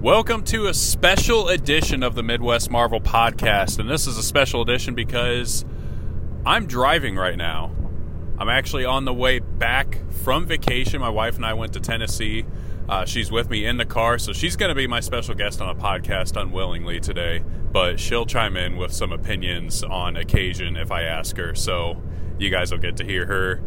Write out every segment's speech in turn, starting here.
Welcome to a special edition of the Midwest Marvel Podcast. And this is a special edition because I'm driving right now. I'm actually on the way back from vacation. My wife and I went to Tennessee. Uh, she's with me in the car, so she's going to be my special guest on a podcast unwillingly today. But she'll chime in with some opinions on occasion if I ask her. So you guys will get to hear her.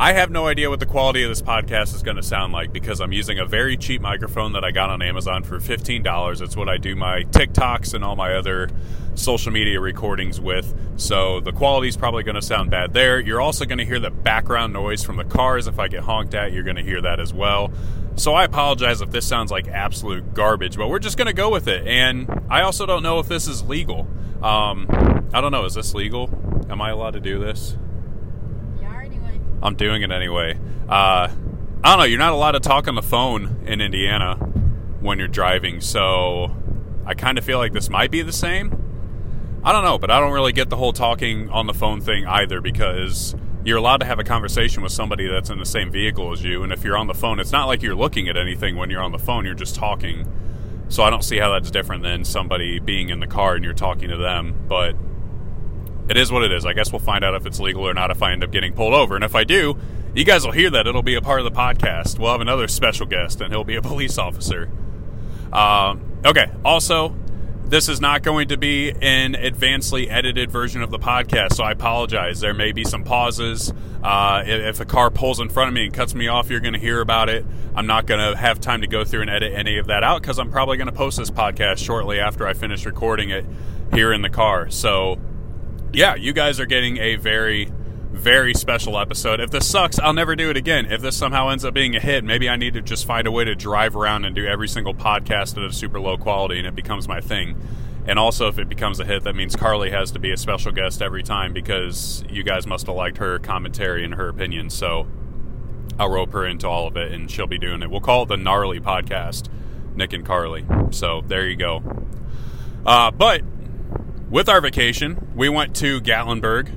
I have no idea what the quality of this podcast is going to sound like because I'm using a very cheap microphone that I got on Amazon for $15. It's what I do my TikToks and all my other social media recordings with. So the quality is probably going to sound bad there. You're also going to hear the background noise from the cars. If I get honked at, you're going to hear that as well. So I apologize if this sounds like absolute garbage, but we're just going to go with it. And I also don't know if this is legal. Um, I don't know. Is this legal? Am I allowed to do this? I'm doing it anyway. Uh, I don't know. You're not allowed to talk on the phone in Indiana when you're driving, so I kind of feel like this might be the same. I don't know, but I don't really get the whole talking on the phone thing either because you're allowed to have a conversation with somebody that's in the same vehicle as you, and if you're on the phone, it's not like you're looking at anything when you're on the phone, you're just talking. So I don't see how that's different than somebody being in the car and you're talking to them, but it is what it is. I guess we'll find out if it's legal or not if I end up getting pulled over. And if I do, you guys will hear that. It'll be a part of the podcast. We'll have another special guest, and he'll be a police officer. Um, okay. Also, this is not going to be an advancedly edited version of the podcast, so I apologize. There may be some pauses. Uh, if a car pulls in front of me and cuts me off, you're going to hear about it. I'm not going to have time to go through and edit any of that out because I'm probably going to post this podcast shortly after I finish recording it here in the car. So yeah, you guys are getting a very, very special episode. If this sucks, I'll never do it again. If this somehow ends up being a hit, maybe I need to just find a way to drive around and do every single podcast at a super low quality and it becomes my thing. And also, if it becomes a hit, that means Carly has to be a special guest every time because you guys must have liked her commentary and her opinion. So I'll rope her into all of it and she'll be doing it. We'll call it the Gnarly Podcast, Nick and Carly. So there you go. Uh, but with our vacation, we went to Gatlinburg,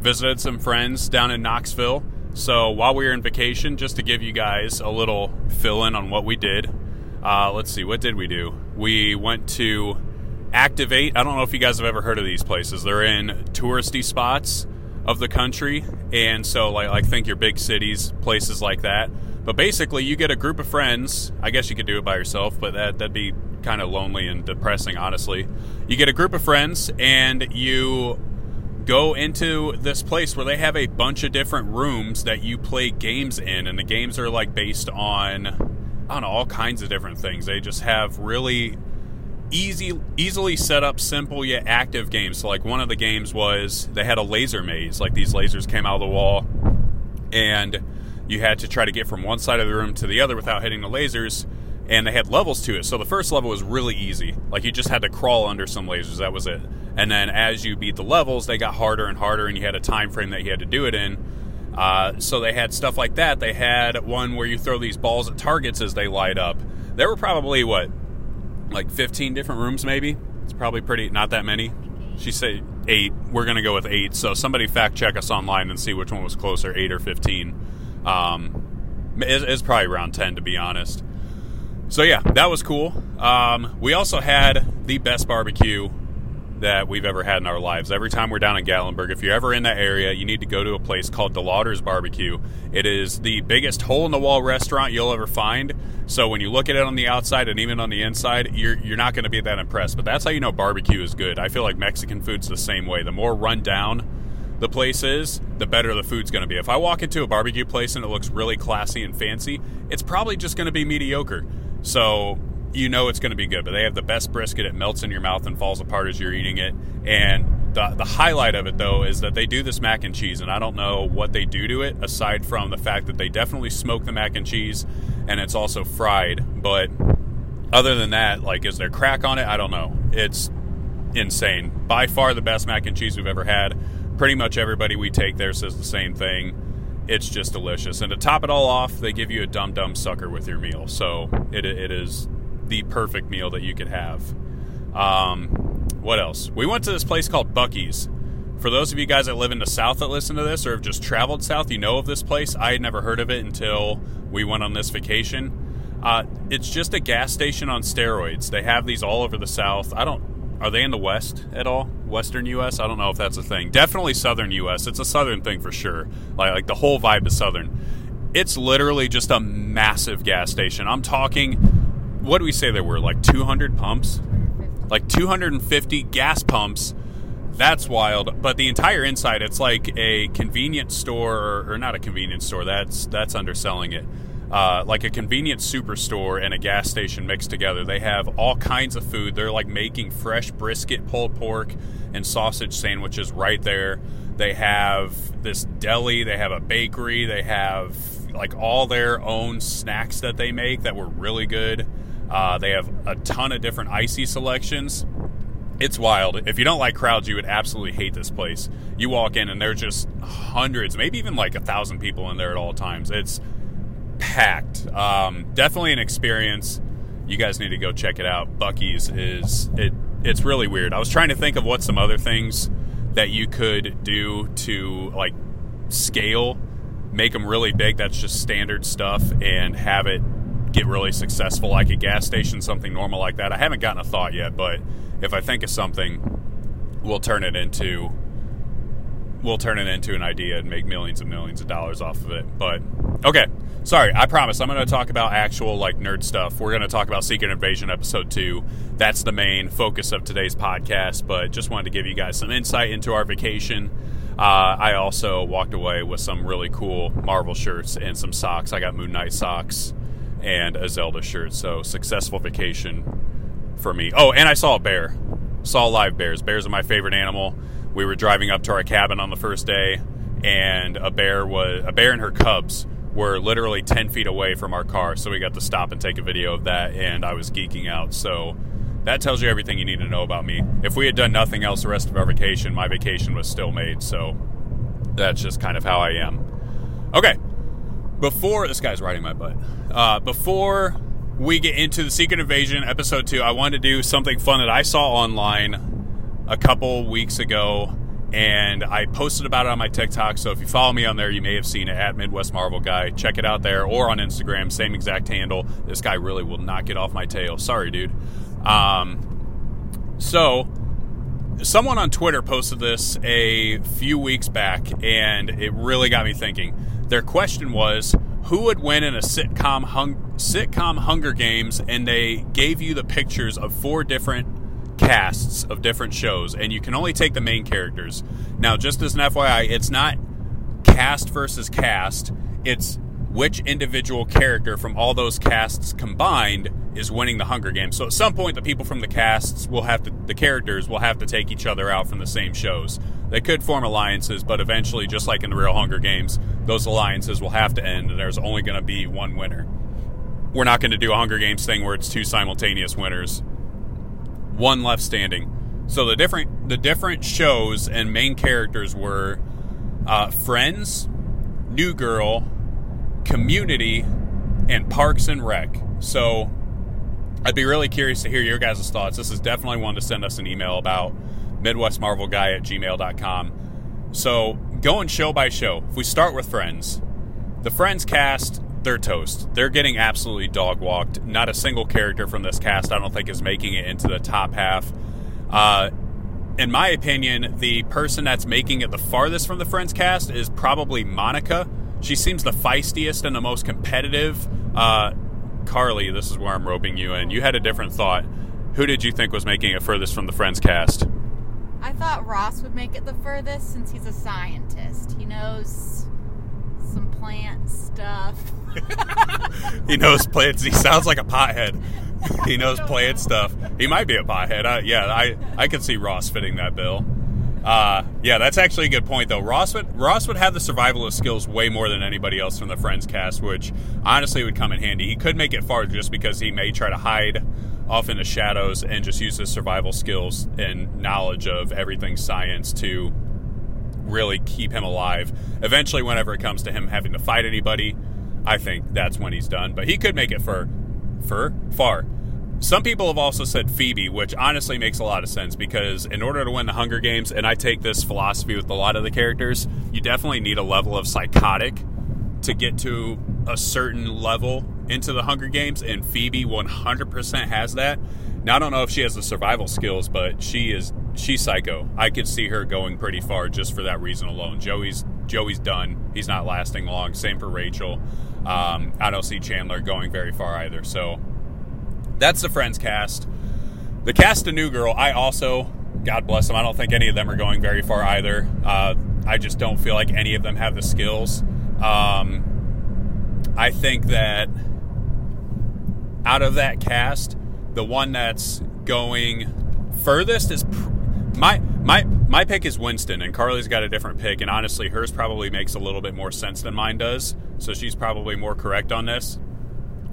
visited some friends down in Knoxville. So while we were in vacation, just to give you guys a little fill in on what we did, uh, let's see, what did we do? We went to Activate. I don't know if you guys have ever heard of these places. They're in touristy spots of the country, and so like like think your big cities, places like that. But basically, you get a group of friends. I guess you could do it by yourself, but that that'd be kind of lonely and depressing, honestly. You get a group of friends and you go into this place where they have a bunch of different rooms that you play games in, and the games are like based on on all kinds of different things. They just have really easy easily set up simple yet active games so like one of the games was they had a laser maze like these lasers came out of the wall and you had to try to get from one side of the room to the other without hitting the lasers and they had levels to it. So the first level was really easy. Like you just had to crawl under some lasers. That was it. And then as you beat the levels, they got harder and harder, and you had a time frame that you had to do it in. Uh, so they had stuff like that. They had one where you throw these balls at targets as they light up. There were probably what, like 15 different rooms, maybe. It's probably pretty not that many. She said eight. We're gonna go with eight. So somebody fact check us online and see which one was closer, eight or 15. Um, it's, it's probably around 10 to be honest. So yeah, that was cool. Um, we also had the best barbecue that we've ever had in our lives. Every time we're down in Gatlinburg, if you're ever in that area, you need to go to a place called DeLauder's Barbecue. It is the biggest hole in the wall restaurant you'll ever find. So when you look at it on the outside and even on the inside, you're you're not going to be that impressed. But that's how you know barbecue is good. I feel like Mexican food's the same way. The more run down the place is, the better the food's going to be. If I walk into a barbecue place and it looks really classy and fancy, it's probably just going to be mediocre. So you know it's going to be good. But they have the best brisket. It melts in your mouth and falls apart as you're eating it. And the, the highlight of it, though, is that they do this mac and cheese. And I don't know what they do to it aside from the fact that they definitely smoke the mac and cheese and it's also fried. But other than that, like, is there crack on it? I don't know. It's insane. By far the best mac and cheese we've ever had. Pretty much everybody we take there says the same thing it's just delicious. And to top it all off, they give you a Dum Dum sucker with your meal. So it, it is the perfect meal that you could have. Um, what else? We went to this place called Buc-ee's. For those of you guys that live in the South that listen to this or have just traveled south, you know of this place. I had never heard of it until we went on this vacation. Uh, it's just a gas station on steroids. They have these all over the South. I don't. Are they in the West at all? Western U.S. I don't know if that's a thing. Definitely Southern U.S. It's a Southern thing for sure. Like like the whole vibe is Southern. It's literally just a massive gas station. I'm talking. What do we say there were? Like 200 pumps, like 250 gas pumps. That's wild. But the entire inside, it's like a convenience store, or, not a convenience store. That's that's underselling it uh, like a convenience superstore and a gas station mixed together. They have all kinds of food. They're like making fresh brisket, pulled pork, and sausage sandwiches right there. They have this deli, they have a bakery, they have like all their own snacks that they make that were really good. Uh, they have a ton of different icy selections. It's wild. If you don't like crowds, you would absolutely hate this place. You walk in and there's just hundreds, maybe even like a thousand people in there at all times. It's packed. Um, definitely an experience. You guys need to go check it out. Buc-ee's is it. It's really weird. I was trying to think of what some other things that you could do to like scale, make them really big. That's just standard stuff, and have it get really successful, like a gas station, something normal like that. I haven't gotten a thought yet, but if I think of something, we'll turn it into we'll turn it into an idea and make millions and millions of dollars off of it. But okay, sorry, I promise I'm going to talk about actual like nerd stuff. We're going to talk about Secret Invasion episode 2. That's the main focus of today's podcast, but just wanted to give you guys some insight into our vacation. Uh, I also walked away with some really cool Marvel shirts and some socks. I got Moon Knight socks and a Zelda shirt. So successful vacation for me. Oh, and I saw a bear. Saw live bears. Bears are my favorite animal we were driving up to our cabin on the first day, and a bear was a bear and her cubs were literally 10 feet away from our car. So we got to stop and take a video of that, and I was geeking out. So that tells you everything you need to know about me. If we had done nothing else the rest of our vacation, my vacation was still made. So that's just kind of how I am. Okay. Before this guy's riding my butt. Uh, before we get into the Secret Invasion episode two, I wanted to do something fun that I saw online a couple weeks ago, and I posted about it on my TikTok. So if you follow me on there, you may have seen it at Midwest Marvel Guy. Check it out there or on Instagram, same exact handle. This guy really will not get off my tail. Sorry, dude. Um, so someone on Twitter posted this a few weeks back, and it really got me thinking. Their question was, who would win in a sitcom hung- sitcom Hunger Games? And they gave you the pictures of four different casts of different shows, and you can only take the main characters. Now, just as an FYI, it's not cast versus cast, it's which individual character from all those casts combined is winning the Hunger Games. So at some point, the people from the casts will have to, the characters will have to take each other out from the same shows. They could form alliances, but eventually, just like in the real Hunger Games, those alliances will have to end, and there's only going to be one winner. We're not going to do a Hunger Games thing where it's two simultaneous winners one left standing. So the different the different shows and main characters were uh, Friends, New Girl, Community, and Parks and Rec. So I'd be really curious to hear your guys' thoughts. This is definitely one to send us an email about MidwestMarvelGuy at gmail.com. So going show by show. If we start with Friends, the Friends cast they're toast. They're getting absolutely dog walked. Not a single character from this cast, I don't think, is making it into the top half. Uh, in my opinion, the person that's making it the farthest from the Friends cast is probably Monica. She seems the feistiest and the most competitive. Uh, Carly, this is where I'm roping you in. You had a different thought. Who did you think was making it furthest from the Friends cast? I thought Ross would make it the furthest since he's a scientist. He knows some plant stuff. he knows plants. He sounds like a pothead. he knows plant stuff. He might be a pothead. Uh, yeah, I I could see Ross fitting that bill. Uh, yeah, that's actually a good point though. Ross would Ross would have the survivalist skills way more than anybody else from the Friends cast, which honestly would come in handy. He could make it far just because he may try to hide off in the shadows and just use his survival skills and knowledge of everything science to really keep him alive. Eventually, whenever it comes to him having to fight anybody, I think that's when he's done. But he could make it for for far. Some people have also said Phoebe, which honestly makes a lot of sense because in order to win the Hunger Games, and I take this philosophy with a lot of the characters, you definitely need a level of psychotic to get to a certain level into the Hunger Games, and Phoebe 100% has that. Now I don't know if she has the survival skills, but she is she's psycho. I could see her going pretty far just for that reason alone. Joey's Joey's done. He's not lasting long. Same for Rachel. Um, I don't see Chandler going very far either. So that's the Friends cast. The cast of New Girl, I also, God bless them, I don't think any of them are going very far either. Uh, I just don't feel like any of them have the skills. Um, I think that out of that cast, the one that's going furthest is pr- my my my pick is Winston, and Carly's got a different pick, and honestly, hers probably makes a little bit more sense than mine does. So she's probably more correct on this.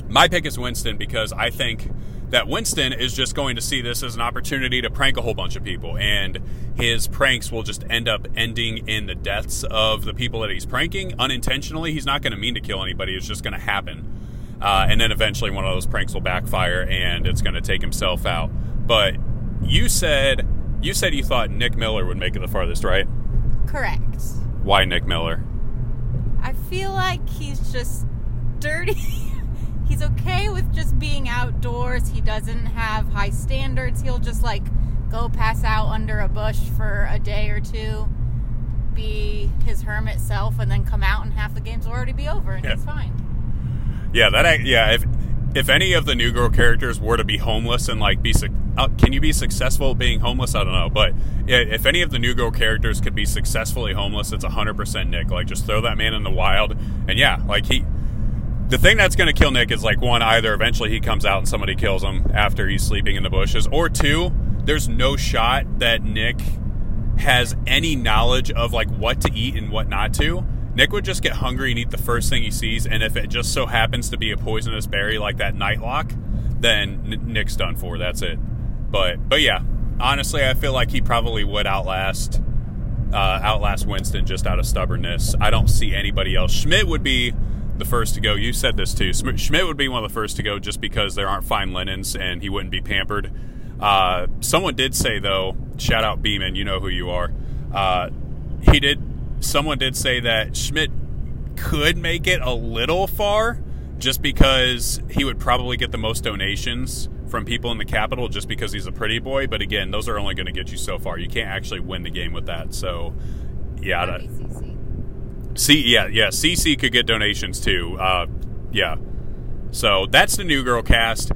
My pick is Winston because I think that Winston is just going to see this as an opportunity to prank a whole bunch of people, and his pranks will just end up ending in the deaths of the people that he's pranking unintentionally. He's not going to mean to kill anybody; it's just going to happen. Uh, and then eventually one of those pranks will backfire and it's going to take himself out. But you said you said you thought Nick Miller would make it the farthest, right? Correct. Why Nick Miller? I feel like he's just dirty. he's okay with just being outdoors. He doesn't have high standards. He'll just like go pass out under a bush for a day or two, be his hermit self, and then come out and half the games will already be over and Yeah. he's fine. Yeah, that yeah. If if any of the New Girl characters were to be homeless and like be, uh, can you be successful being homeless? I don't know, but if any of the New Girl characters could be successfully homeless, it's hundred percent Nick. Like just throw that man in the wild, and yeah, like he. The thing that's going to kill Nick is like one, either eventually he comes out and somebody kills him after he's sleeping in the bushes, or two, there's no shot that Nick has any knowledge of like what to eat and what not to. Nick would just get hungry and eat the first thing he sees, and if it just so happens to be a poisonous berry like that nightlock, then Nick's done for. That's it. But but yeah, honestly, I feel like he probably would outlast uh, outlast Winston just out of stubbornness. I don't see anybody else. Schmidt would be the first to go. You said this too. Schmidt would be one of the first to go just because there aren't fine linens and he wouldn't be pampered. Uh, someone did say though, shout out Beeman, you know who you are. Uh, he did. Someone did say that Schmidt could make it a little far, just because he would probably get the most donations from people in the capital, just because he's a pretty boy. But again, those are only going to get you so far. You can't actually win the game with that. So, yeah, that. C yeah yeah Cece could get donations too. Uh, yeah, so that's the new girl cast.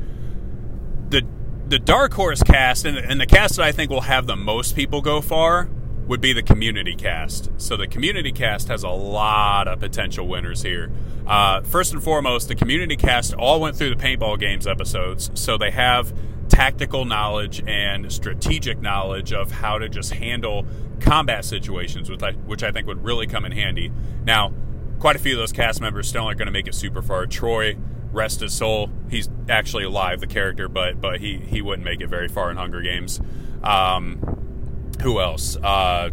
The the dark horse cast and, and the cast that I think will have the most people go far would be the community cast. So the community cast has a lot of potential winners here. Uh, first and foremost, the community cast all went through the paintball games episodes, so they have tactical knowledge and strategic knowledge of how to just handle combat situations, which I, which I think would really come in handy. Now, quite a few of those cast members still aren't going to make it super far. Troy, rest his soul, he's actually alive, the character, but but he he wouldn't make it very far in Hunger Games. Um, who else? Uh,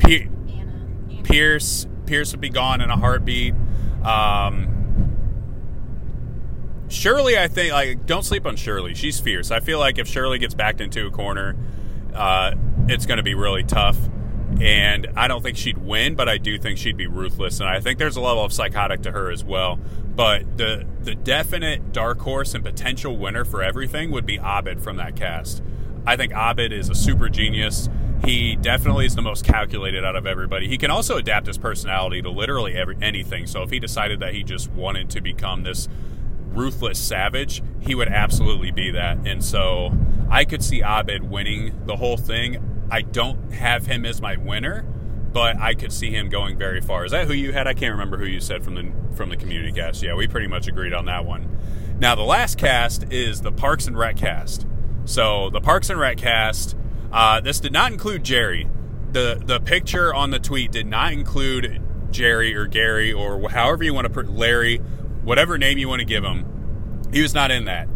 Anna. Anna. Pierce Pierce would be gone in a heartbeat. Um, Shirley, I think like don't sleep on Shirley. She's fierce. I feel like if Shirley gets backed into a corner, uh, it's going to be really tough. And I don't think she'd win, but I do think she'd be ruthless. And I think there's a level of psychotic to her as well. But the the definite dark horse and potential winner for everything would be Abed from that cast. I think Abed is a super genius. He definitely is the most calculated out of everybody. He can also adapt his personality to literally every, anything. So if he decided that he just wanted to become this ruthless savage, he would absolutely be that. And so I could see Abed winning the whole thing. I don't have him as my winner, but I could see him going very far. Is that who you had? I can't remember who you said from the from the community cast. Yeah, we pretty much agreed on that one. Now the last cast is the Parks and Rec cast. So the Parks and Rec cast. Uh, this did not include Jerry. the The picture on the tweet did not include Jerry or Gary or however you want to put Larry, whatever name you want to give him. He was not in that.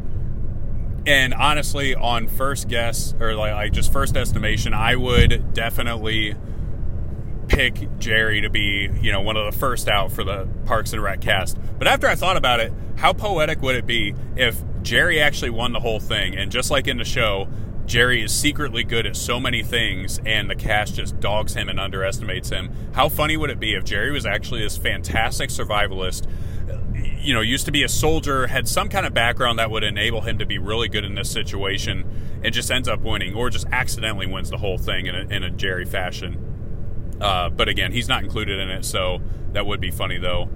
And honestly, on first guess or like, like just first estimation, I would definitely pick Jerry to be, you know, one of the first out for the Parks and Rec cast. But after I thought about it, how poetic would it be if Jerry actually won the whole thing? And just like in the show, Jerry is secretly good at so many things, and the cast just dogs him and underestimates him. How funny would it be if Jerry was actually this fantastic survivalist? you know, used to be a soldier, had some kind of background that would enable him to be really good in this situation, and just ends up winning, or just accidentally wins the whole thing in a, in a Jerry fashion. Uh, but again, he's not included in it, so that would be funny though.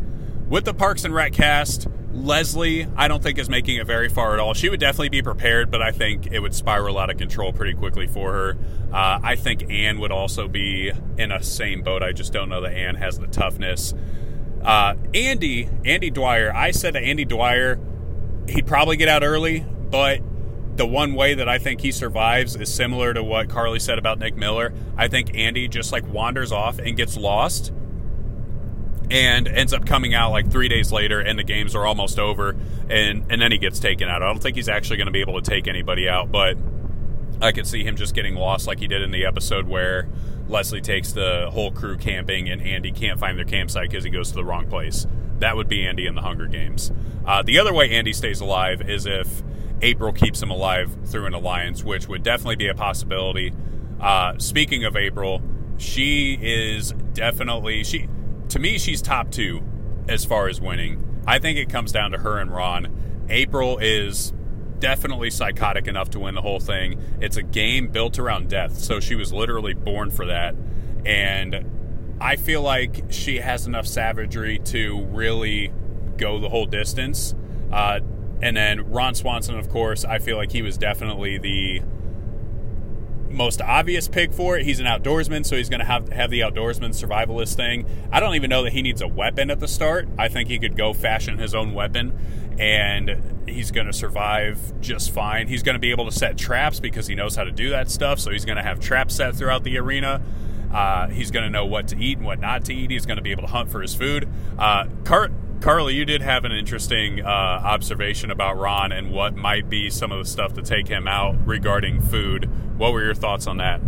With the Parks and Rec cast, Leslie, I don't think is making it very far at all. She would definitely be prepared, but I think it would spiral out of control pretty quickly for her. Uh, I think Anne would also be in a same boat. I just don't know that Anne has the toughness. Uh, Andy, Andy Dwyer, I said to Andy Dwyer, he'd probably get out early, but the one way that I think he survives is similar to what Carly said about Nick Miller. I think Andy just like wanders off and gets lost and ends up coming out like three days later and the games are almost over and and then he gets taken out. I don't think he's actually going to be able to take anybody out but i could see him just getting lost like he did in the episode where leslie takes the whole crew camping and andy can't find their campsite because he goes to the wrong place. That would be andy in the hunger games. Uh, the other way andy stays alive is if april keeps him alive through an alliance which would definitely be a possibility. Uh, speaking of april she is definitely she to me, she's top two as far as winning. I think it comes down to her and Ron. April is definitely psychotic enough to win the whole thing. It's a game built around death, so she was literally born for that. And I feel like she has enough savagery to really go the whole distance. Uh, and then Ron Swanson, of course, I feel like he was definitely the most obvious pick for it. He's an outdoorsman, so he's going to have have the outdoorsman survivalist thing. I don't even know that he needs a weapon at the start. I think he could go fashion his own weapon, and he's going to survive just fine. He's going to be able to set traps because he knows how to do that stuff. So he's going to have traps set throughout the arena. Uh, he's going to know what to eat and what not to eat. He's going to be able to hunt for his food. Uh, Car- Carly, you did have an interesting uh, observation about Ron and what might be some of the stuff to take him out regarding food. What were your thoughts on that?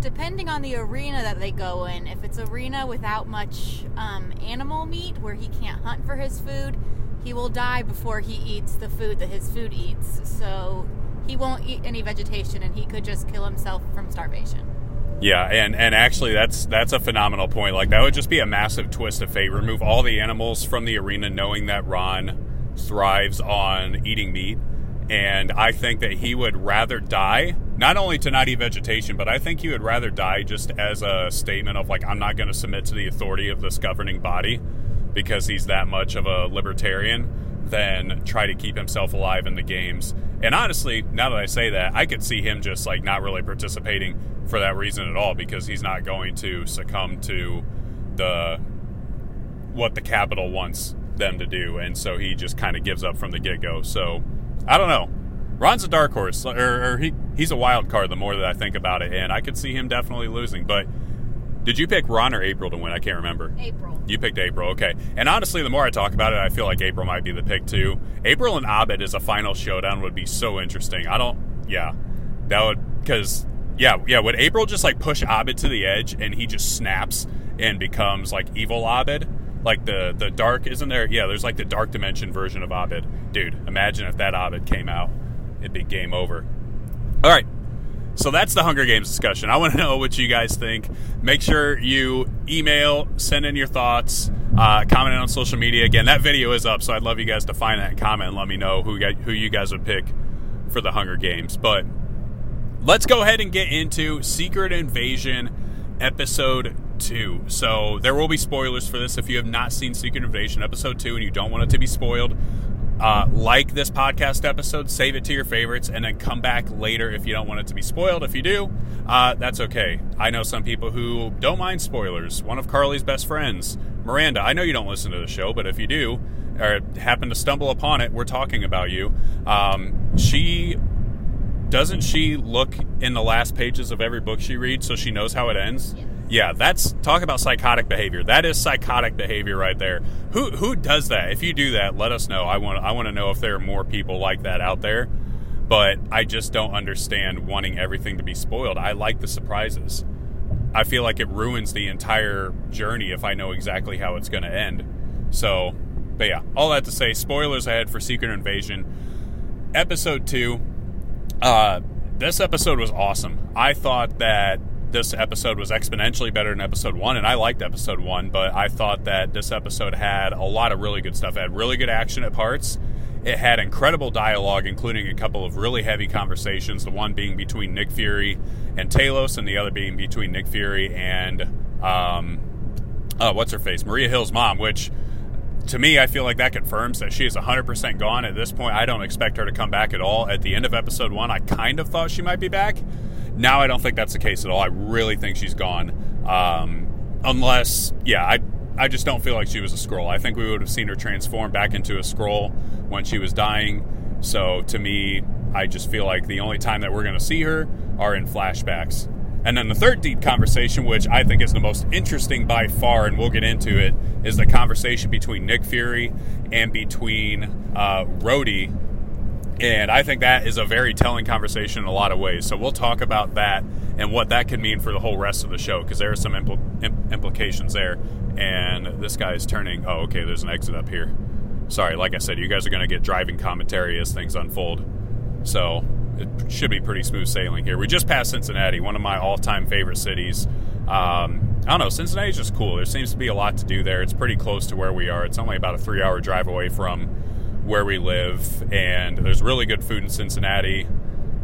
Depending on the arena that they go in, if it's arena without much um, animal meat where he can't hunt for his food, he will die before he eats the food that his food eats. So he won't eat any vegetation and he could just kill himself from starvation. Yeah, and and actually that's that's a phenomenal point. Like that would just be a massive twist of fate. Remove all the animals from the arena knowing that Ron thrives on eating meat. And I think that he would rather die, not only to not eat vegetation, but I think he would rather die just as a statement of like, I'm not going to submit to the authority of this governing body because he's that much of a libertarian than try to keep himself alive in the games. And honestly, now that I say that, I could see him just like not really participating for that reason at all because he's not going to succumb to the what the capital wants them to do and so he just kind of gives up from the get-go. So, I don't know. Ron's a dark horse or, or he he's a wild card the more that I think about it and I could see him definitely losing, but did you pick Ron or April to win? I can't remember. April. You picked April, okay. And honestly, the more I talk about it, I feel like April might be the pick too. April and Abed as a final showdown would be so interesting. I don't, yeah, that would because yeah, yeah. Would April just like push Abed to the edge and he just snaps and becomes like evil Abed? Like the the dark isn't there? Yeah, there's like the dark dimension version of Abed. Dude, imagine if that Abed came out, it'd be game over. All right, so that's the Hunger Games discussion. I want to know what you guys think. Make sure you email, send in your thoughts, uh, comment on social media. Again, that video is up, so I'd love you guys to find that comment and let me know who who you guys would pick for the Hunger Games. But let's go ahead and get into Secret Invasion episode 2. So there will be spoilers for this if you have not seen Secret Invasion episode 2 and you don't want it to be spoiled. Uh, like this podcast episode, save it to your favorites, and then come back later if you don't want it to be spoiled. If you do, uh, that's okay. I know some people who don't mind spoilers. One of Carly's best friends, Miranda, I know you don't listen to the show, but if you do, or happen to stumble upon it, we're talking about you. Um, she doesn't she look in the last pages of every book she reads so she knows how it ends? Yes. Yeah, that's talk about psychotic behavior. That is psychotic behavior right there. Who who does that? If you do that, let us know. I want I want to know if there are more people like that out there. But I just don't understand wanting everything to be spoiled. I like the surprises. I feel like it ruins the entire journey if I know exactly how it's going to end. So, but yeah, all that to say, spoilers ahead for Secret Invasion, episode two. Uh, this episode was awesome. I thought that this episode was exponentially better than episode one, and I liked episode one, but I thought that this episode had a lot of really good stuff. It had really good action at parts. It had incredible dialogue, including a couple of really heavy conversations. The one being between Nick Fury and Talos, and the other being between Nick Fury and um, uh, what's her face, Maria Hill's mom. Which, to me, I feel like that confirms that she is 100% gone at this point. I don't expect her to come back at all. At the end of episode one, I kind of thought she might be back. Now I don't think that's the case at all. I really think she's gone. Um, unless, yeah, I I just don't feel like she was a Skrull. I think we would have seen her transform back into a Skrull when she was dying. So to me, I just feel like the only time that we're going to see her are in flashbacks. And then the third deep conversation, which I think is the most interesting by far, and we'll get into it, is the conversation between Nick Fury and between uh, Rhodey. And I think that is a very telling conversation in a lot of ways. So we'll talk about that and what that could mean for the whole rest of the show because there are some impl- implications there and this guy is turning. Oh, okay, there's an exit up here. Sorry, like I said, you guys are going to get driving commentary as things unfold. So it should be pretty smooth sailing here. We just passed Cincinnati, one of my all time favorite cities. Um, I don't know, Cincinnati's just cool. There seems to be a lot to do there. It's pretty close to where we are. It's only about a three hour drive away from where we live, and there's really good food in Cincinnati.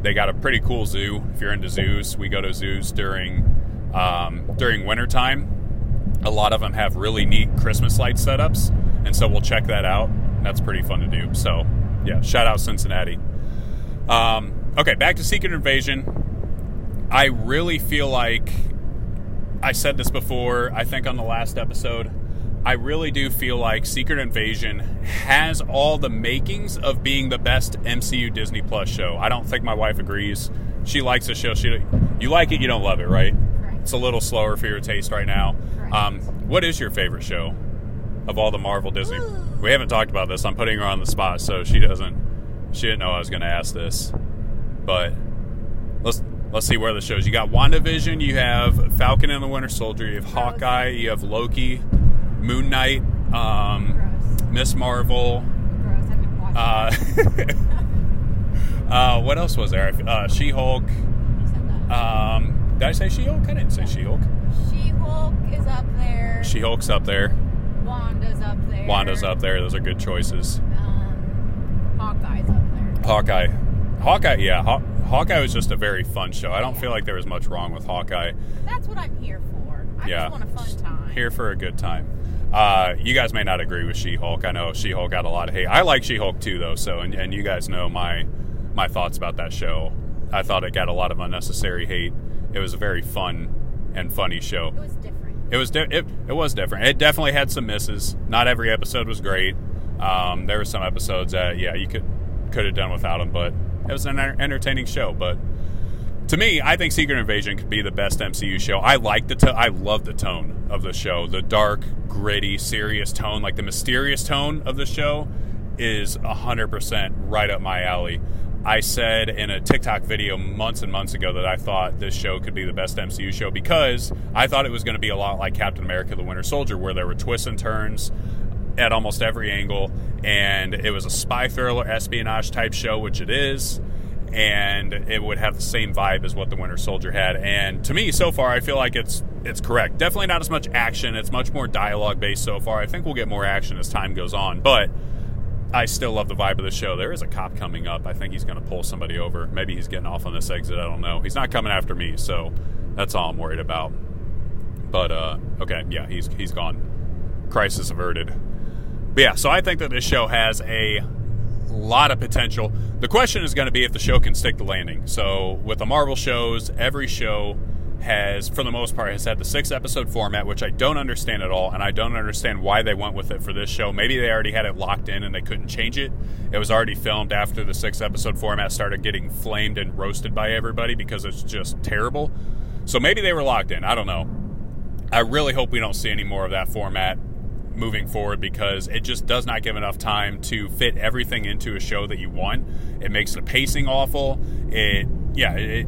They got a pretty cool zoo. If you're into zoos, we go to zoos during um, during wintertime a lot of them have really neat Christmas light setups, and so we'll check that out. That's pretty fun to do. So, yeah, shout out Cincinnati. Um, okay, back to Secret Invasion. I really feel like I said this before, I think on the last episode. I really do feel like Secret Invasion has all the makings of being the best MCU Disney Plus show. I don't think my wife agrees. She likes the show. She, you like it, you don't love it, right? It's a little slower for your taste right now. Um, what is your favorite show of all the Marvel Disney? We haven't talked about this. I'm putting her on the spot, so she doesn't. She didn't know I was going to ask this, but let's let's see where the shows. You got WandaVision. You have Falcon and the Winter Soldier. You have Hawkeye. You have Loki, Moon Knight, um, Miss Marvel. Uh, uh, what else was there? Uh, She Hulk. Um, did I say She Hulk? I didn't say She Hulk. She Hulk is up there. She Hulk's up there. Wanda's up there. Wanda's up there. Those are good choices. Um, Hawkeye's up there. Hawkeye. Hawkeye, yeah. Haw- Hawkeye was just a very fun show. I don't Yeah. feel like there was much wrong with Hawkeye. That's what I'm here for. I Yeah. just want a fun time. Here for a good time. Uh, you guys may not agree with She-Hulk. I know She-Hulk got a lot of hate. I like She-Hulk too, though. So, and, and you guys know my my thoughts about that show. I thought it got a lot of unnecessary hate. It was a very fun and funny show. It was different. It was di- it, it was different. It definitely had some misses. Not every episode was great. Um, there were some episodes that yeah you could could have done without them, but it was an enter- entertaining show. But to me, I think Secret Invasion could be the best MCU show. I like the to- I love the tone of the show, the dark, gritty, serious tone, like the mysterious tone of the show is hundred percent right up my alley. I said in a TikTok video months and months ago that I thought this show could be the best MCU show because I thought it was going to be a lot like Captain America: The Winter Soldier, where there were twists and turns at almost every angle, and it was a spy thriller, espionage type show, which it is, and it would have the same vibe as what The Winter Soldier had. And to me, so far, I feel like it's it's correct. Definitely not as much action. It's much more dialogue based so far. I think we'll get more action as time goes on, but. I still love the vibe of the show. There is a cop coming up. I think he's going to pull somebody over. Maybe he's getting off on this exit. I don't know. He's not coming after me, so that's all I'm worried about. But uh, okay, yeah, he's he's gone. Crisis averted. But yeah, so I think that this show has a lot of potential. The question is going to be if the show can stick the landing. So with the Marvel shows, every show has, for the most part, has had the six episode format, which I don't understand at all, and I don't understand why they went with it for this show. Maybe they already had it locked in and they couldn't change it. It was already filmed after the six episode format started getting flamed and roasted by everybody because it's just terrible. So maybe they were locked in. I don't know. I really hope we don't see any more of that format moving forward because it just does not give enough time to fit everything into a show that you want. It makes the pacing awful. It yeah, it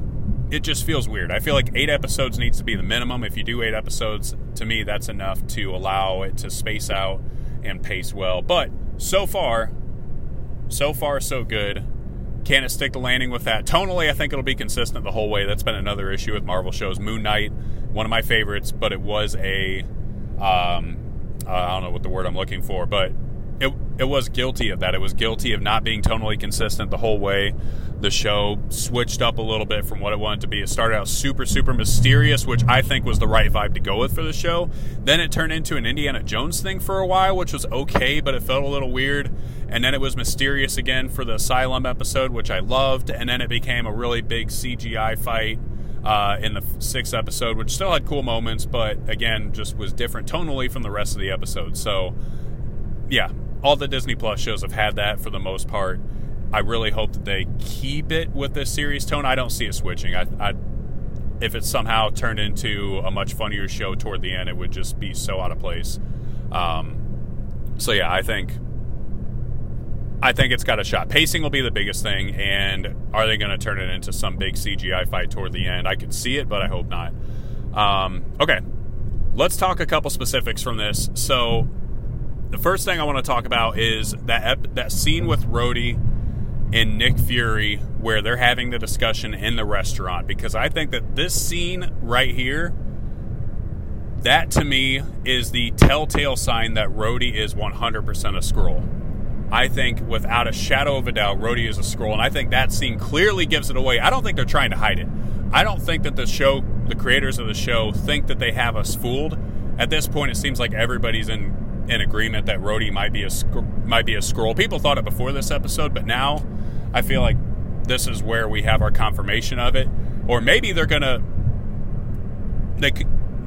it just feels weird. I feel like 8 episodes needs to be the minimum. If you do 8 episodes, to me that's enough to allow it to space out and pace well. But so far so far so good. Can it stick the landing with that? Tonally, I think it'll be consistent the whole way. That's been another issue with Marvel shows. Moon Knight, one of my favorites, but it was a um, I don't know what the word I'm looking for, but it it was guilty of that. It was guilty of not being tonally consistent the whole way. The show switched up a little bit from what it wanted to be. It started out super super mysterious, which I think was the right vibe to go with for the show. Then it turned into an Indiana Jones thing for a while, which was okay, but it felt a little weird. And then it was mysterious again for the Asylum episode, which I loved. And then it became a really big CGI fight uh, in the sixth episode, which still had cool moments, but again, just was different tonally from the rest of the episode. So, yeah, all the Disney Plus shows have had that for the most part. I really hope that they keep it with this series tone. I don't see it switching. I, I, if it somehow turned into a much funnier show toward the end, it would just be so out of place. Um, so yeah, I think I think it's got a shot. Pacing will be the biggest thing, and are they going to turn it into some big CGI fight toward the end? I could see it, but I hope not. Um, okay, let's talk a couple specifics from this. So, the first thing I want to talk about is that ep- that scene with Rhodey and Nick Fury where they're having the discussion in the restaurant because I think that this scene right here that to me is the telltale sign that Rhodey is 100% a Skrull. I think without a shadow of a doubt, Rhodey is a Skrull, and I think that scene clearly gives it away. I don't think they're trying to hide it. I don't think that the show, the creators of the show, think that they have us fooled. At this point, it seems like everybody's in in agreement that Rhodey might be a might be a Skrull. People thought it before this episode, but now I feel like this is where we have our confirmation of it. Or maybe they're gonna they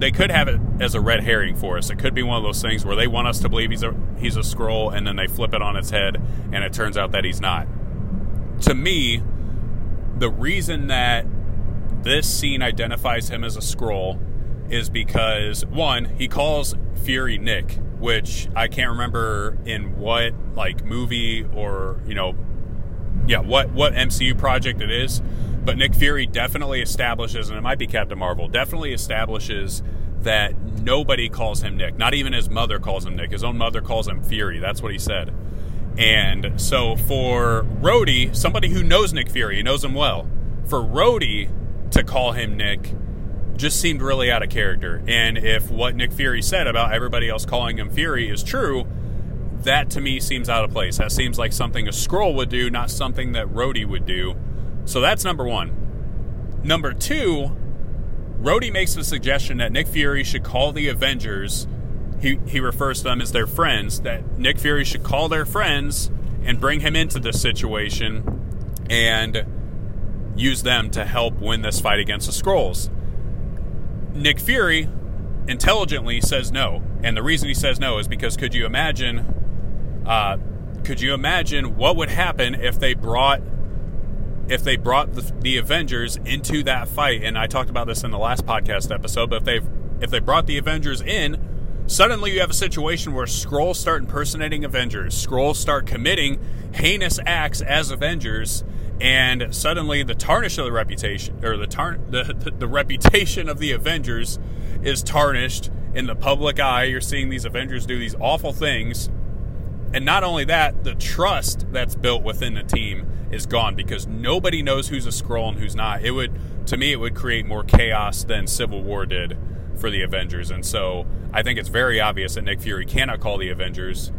they could have it as a red herring for us. It could be one of those things where they want us to believe he's a he's a Skrull, and then they flip it on its head, and it turns out that he's not. To me, the reason that this scene identifies him as a Skrull is because one, he calls Fury Nick, which I can't remember in what like movie or you know, yeah, what what MCU project it is but Nick Fury definitely establishes, and it might be Captain Marvel, definitely establishes that nobody calls him Nick. Not even his mother calls him Nick. His own mother calls him Fury. That's what he said. And so for Rhodey, somebody who knows Nick Fury, he knows him well, for Rhodey to call him Nick just seemed really out of character. And if what Nick Fury said about everybody else calling him Fury is true, that to me seems out of place. That seems like something a Skrull would do, not something that Rhodey would do. So that's number one. Number two, Rhodey makes the suggestion that Nick Fury should call the Avengers. He, he refers to them as their friends, that Nick Fury should call their friends and bring him into this situation and use them to help win this fight against the Skrulls. Nick Fury intelligently says no. And the reason he says no is because could you imagine uh, could you imagine what would happen if they brought if they brought the, the, Avengers into that fight, and I talked about this in the last podcast episode, but if they if they brought the Avengers in, suddenly you have a situation where Skrulls start impersonating Avengers, Skrulls start committing heinous acts as Avengers, and suddenly the tarnish of the reputation or the tar- the, the, the reputation of the Avengers is tarnished in the public eye. You're seeing these Avengers do these awful things. And not only that, the trust that's built within the team is gone because nobody knows who's a Skrull and who's not. It would, to me, it would create more chaos than Civil War did for the Avengers. And so I think it's very obvious that Nick Fury cannot call the Avengers.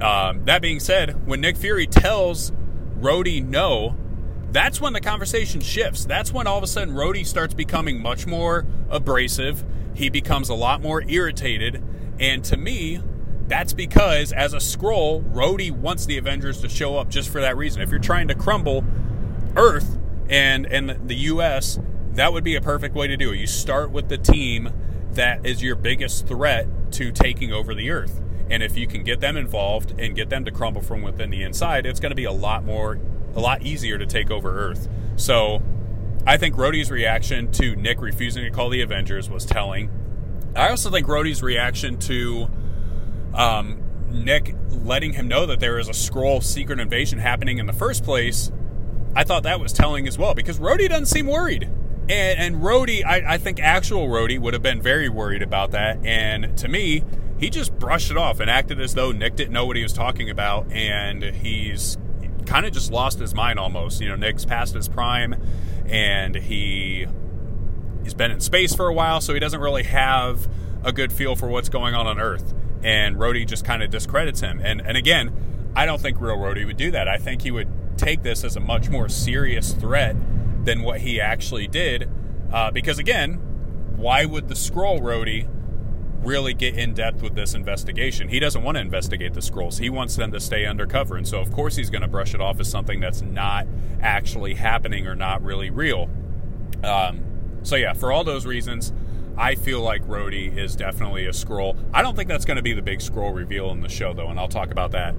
Um, that being said, when Nick Fury tells Rhodey no, that's when the conversation shifts. That's when all of a sudden Rhodey starts becoming much more abrasive. He becomes a lot more irritated. And to me, that's because, as a Skrull, Rhodey wants the Avengers to show up just for that reason. If you're trying to crumble Earth and and the U.S., that would be a perfect way to do it. You start with the team that is your biggest threat to taking over the Earth, and if you can get them involved and get them to crumble from within the inside, it's going to be a lot more, a lot easier to take over Earth. So, I think Rhodey's reaction to Nick refusing to call the Avengers was telling. I also think Rhodey's reaction to um, Nick letting him know that there is a Skrull secret invasion happening in the first place, I thought that was telling as well because Rhodey doesn't seem worried. And, and Rhodey, I, I think actual Rhodey would have been very worried about that. And to me, he just brushed it off and acted as though Nick didn't know what he was talking about. And he's kind of just lost his mind almost. You know, Nick's past his prime, and he he's been in space for a while, so he doesn't really have a good feel for what's going on on Earth. And Rhodey just kind of discredits him. And and again, I don't think real Rhodey would do that. I think he would take this as a much more serious threat than what he actually did. Uh, because again, why would the Skrull Rhodey really get in depth with this investigation? He doesn't want to investigate the Skrulls. He wants them to stay undercover. And so, of course, he's going to brush it off as something that's not actually happening or not really real. Um, so, yeah, for all those reasons, I feel like Rhodey is definitely a Skrull. I don't think that's going to be the big Skrull reveal in the show, though, and I'll talk about that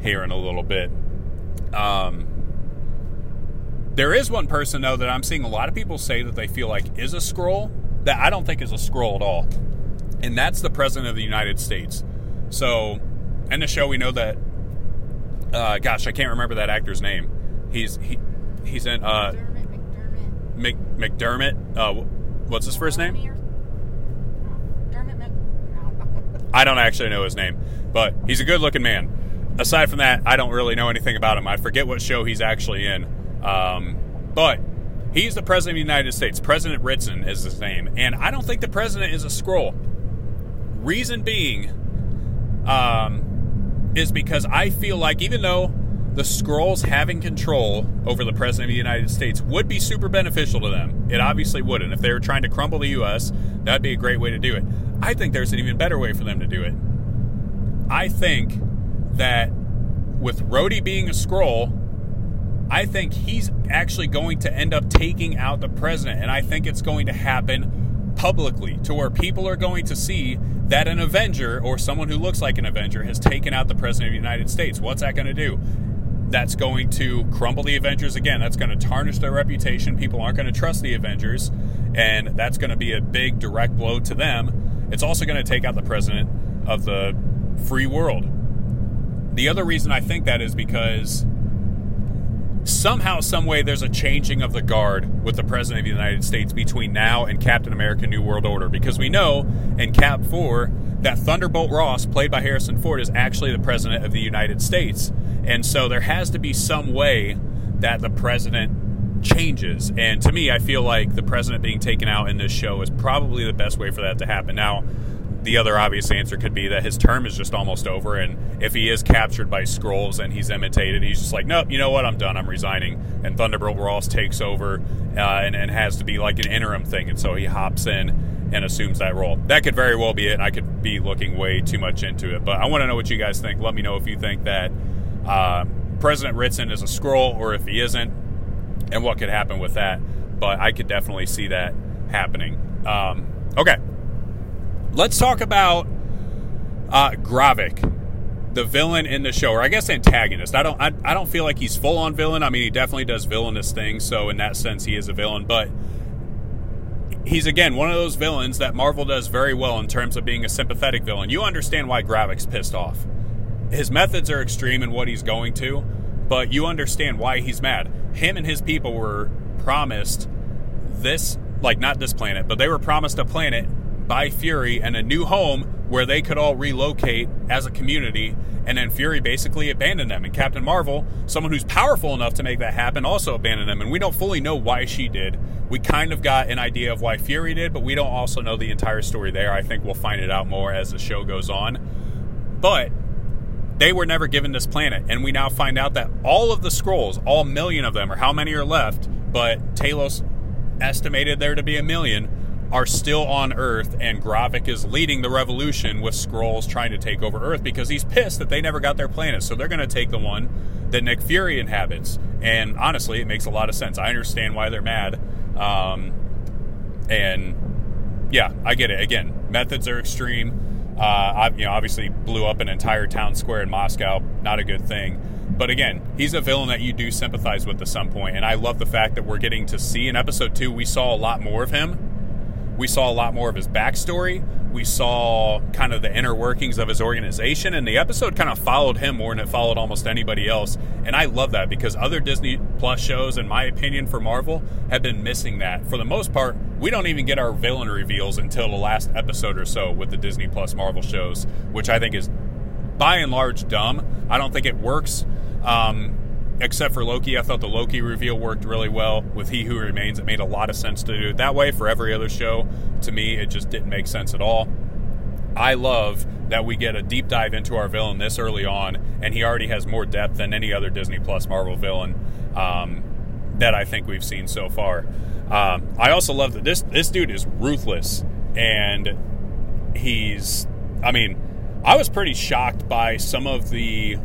here in a little bit. Um, there is one person though that I'm seeing a lot of people say that they feel like is a Skrull that I don't think is a Skrull at all, and that's the president of the United States. So, in the show, we know that. Uh, gosh, I can't remember that actor's name. He's he, he's in uh, McDermott, McDermott. Mc, McDermott. Uh, what's his first name? I don't actually know his name, but he's a good looking man. Aside from that, I don't really know anything about him. I forget what show he's actually in. Um, but he's the president of the United States. President Ritson is his name. And I don't think the president is a Skrull. Reason being um, is because I feel like even though the Skrulls having control over the president of the United States would be super beneficial to them, it obviously wouldn't. If they were trying to crumble the U.S., that'd be a great way to do it. I think there's an even better way for them to do it. I think that with Rhodey being a Skrull, I think he's actually going to end up taking out the president, and I think it's going to happen publicly to where people are going to see that an Avenger or someone who looks like an Avenger has taken out the president of the United States. What's that going to do? That's going to crumble the Avengers again. That's going to tarnish their reputation. People aren't going to trust the Avengers, and that's going to be a big direct blow to them. It's also going to take out the president of the free world. The other reason I think that is because somehow, some way, there's a changing of the guard with the President of the United States between now and Captain America: New World Order. Because we know in Cap Four that Thunderbolt Ross, played by Harrison Ford, is actually the President of the United States, and so there has to be some way that the President changes. And to me, I feel like the President being taken out in this show is probably the best way for that to happen. Now the other obvious answer could be that his term is just almost over, and if he is captured by Skrulls and he's imitated, he's just like, nope, you know what, I'm done, I'm resigning. And Thunderbolt Ross takes over uh, and, and has to be like an interim thing, and so he hops in and assumes that role. That could very well be it. I could be looking way too much into it, but I want to know what you guys think. Let me know if you think that uh, President Ritson is a Skrull or if he isn't, and what could happen with that. But I could definitely see that happening. Um, okay. Let's talk about uh, Gravik, the villain in the show, or I guess antagonist. I don't, I, I don't feel like he's full on villain. I mean, he definitely does villainous things, so in that sense, he is a villain. But he's again one of those villains that Marvel does very well in terms of being a sympathetic villain. You understand why Gravik's pissed off. His methods are extreme in what he's going to, but you understand why he's mad. Him and his people were promised this, like not this planet, but they were promised a planet by Fury and a new home where they could all relocate as a community. And then Fury basically abandoned them. And Captain Marvel, someone who's powerful enough to make that happen, also abandoned them. And we don't fully know why she did. We kind of got an idea of why Fury did, but we don't also know the entire story there. I think we'll find it out more as the show goes on. But they were never given this planet. And we now find out that all of the Skrulls, all million of them, or how many are left, but Talos estimated there to be a million, are still on Earth, and Gravik is leading the revolution with Skrulls trying to take over Earth because he's pissed that they never got their planet. So they're going to take the one that Nick Fury inhabits. And honestly, it makes a lot of sense. I understand why they're mad. Um, and yeah, I get it. Again, methods are extreme. Uh, you know, obviously blew up an entire town square in Moscow. Not a good thing. But again, he's a villain that you do sympathize with at some point, and I love the fact that we're getting to see in episode two. We saw a lot more of him we saw a lot more of his backstory. We saw kind of the inner workings of his organization, and the episode kind of followed him more than it followed almost anybody else. And I love that because other Disney Plus shows, in my opinion, for Marvel, have been missing that. For the most part, we don't even get our villain reveals until the last episode or so with the Disney Plus Marvel shows, which I think is by and large dumb. I don't think it works. Um, except for Loki. I thought the Loki reveal worked really well with He Who Remains. It made a lot of sense to do it that way. For every other show, to me, it just didn't make sense at all. I love that we get a deep dive into our villain this early on, and he already has more depth than any other Disney Plus Marvel villain um, that I think we've seen so far. Um, I also love that this this dude is ruthless, and he's. I mean, I was pretty shocked by some of the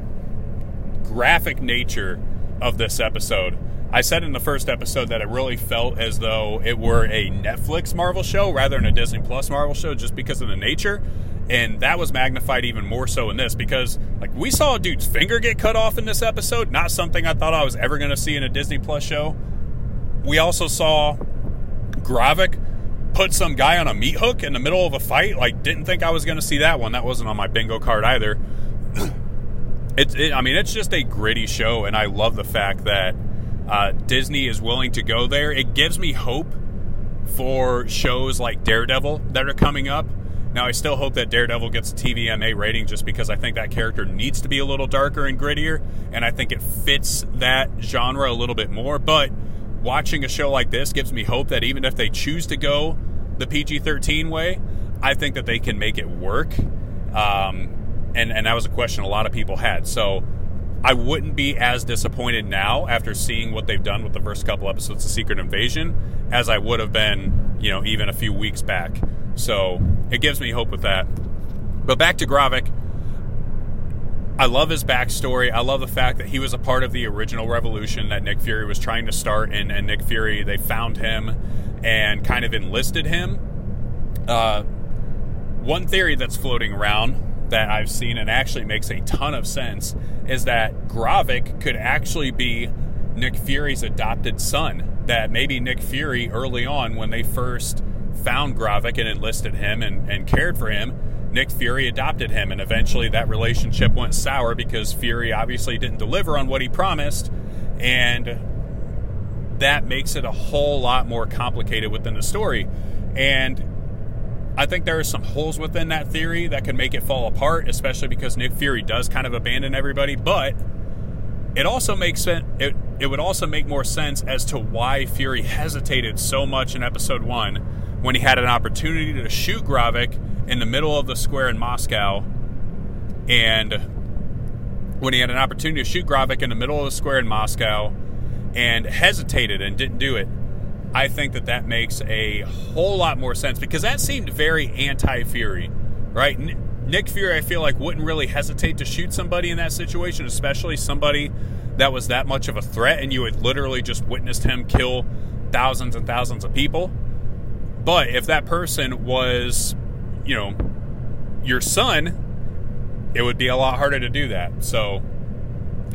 graphic nature of this episode. I said in the first episode that it really felt as though it were a Netflix Marvel show rather than a Disney Plus Marvel show just because of the nature. And that was magnified even more so in this because, like, we saw a dude's finger get cut off in this episode. Not something I thought I was ever going to see in a Disney Plus show. We also saw Gravik put some guy on a meat hook in the middle of a fight. Like, didn't think I was going to see that one. That wasn't on my bingo card either. it's, it, I mean, it's just a gritty show, and I love the fact that uh, Disney is willing to go there. It gives me hope for shows like Daredevil that are coming up. Now, I still hope that Daredevil gets a TVMA rating just because I think that character needs to be a little darker and grittier, and I think it fits that genre a little bit more. But watching a show like this gives me hope that even if they choose to go the PG 13 way, I think that they can make it work. Um, and, and that was a question a lot of people had. So I wouldn't be as disappointed now after seeing what they've done with the first couple episodes of Secret Invasion as I would have been, you know, even a few weeks back. So it gives me hope with that. But back to Gravik. I love his backstory. I love the fact that he was a part of the original revolution that Nick Fury was trying to start, and, and Nick Fury, they found him and kind of enlisted him. Uh, one theory that's floating around that I've seen and actually makes a ton of sense is that Gravik could actually be Nick Fury's adopted son. That maybe Nick Fury, early on, when they first found Gravik and enlisted him and, and cared for him, Nick Fury adopted him. And eventually that relationship went sour because Fury obviously didn't deliver on what he promised. And that makes it a whole lot more complicated within the story. And I think there are some holes within that theory that can make it fall apart, especially because Nick Fury does kind of abandon everybody. But it also makes sense. It, it would also make more sense as to why Fury hesitated so much in Episode One when he had an opportunity to shoot Gravik in the middle of the square in Moscow, and when he had an opportunity to shoot Gravik in the middle of the square in Moscow, and hesitated and didn't do it. I think that that makes a whole lot more sense because that seemed very anti Fury, right? Nick Fury, I feel like, wouldn't really hesitate to shoot somebody in that situation, especially somebody that was that much of a threat and you had literally just witnessed him kill thousands and thousands of people. But if that person was, you know, your son, it would be a lot harder to do that. So,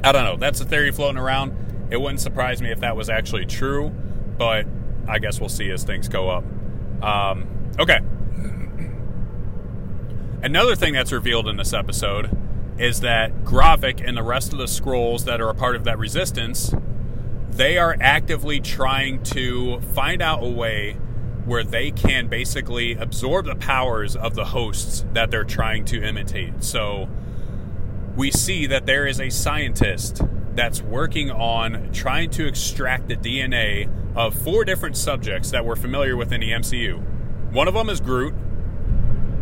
I don't know. That's a theory floating around. It wouldn't surprise me if that was actually true, but I guess we'll see as things go up. Um, okay. Another thing that's revealed in this episode is that Gravik and the rest of the Skrulls that are a part of that resistance, they are actively trying to find out a way where they can basically absorb the powers of the hosts that they're trying to imitate. So we see that there is a scientist that's working on trying to extract the DNA of four different subjects that we're familiar with in the MCU. One of them is Groot.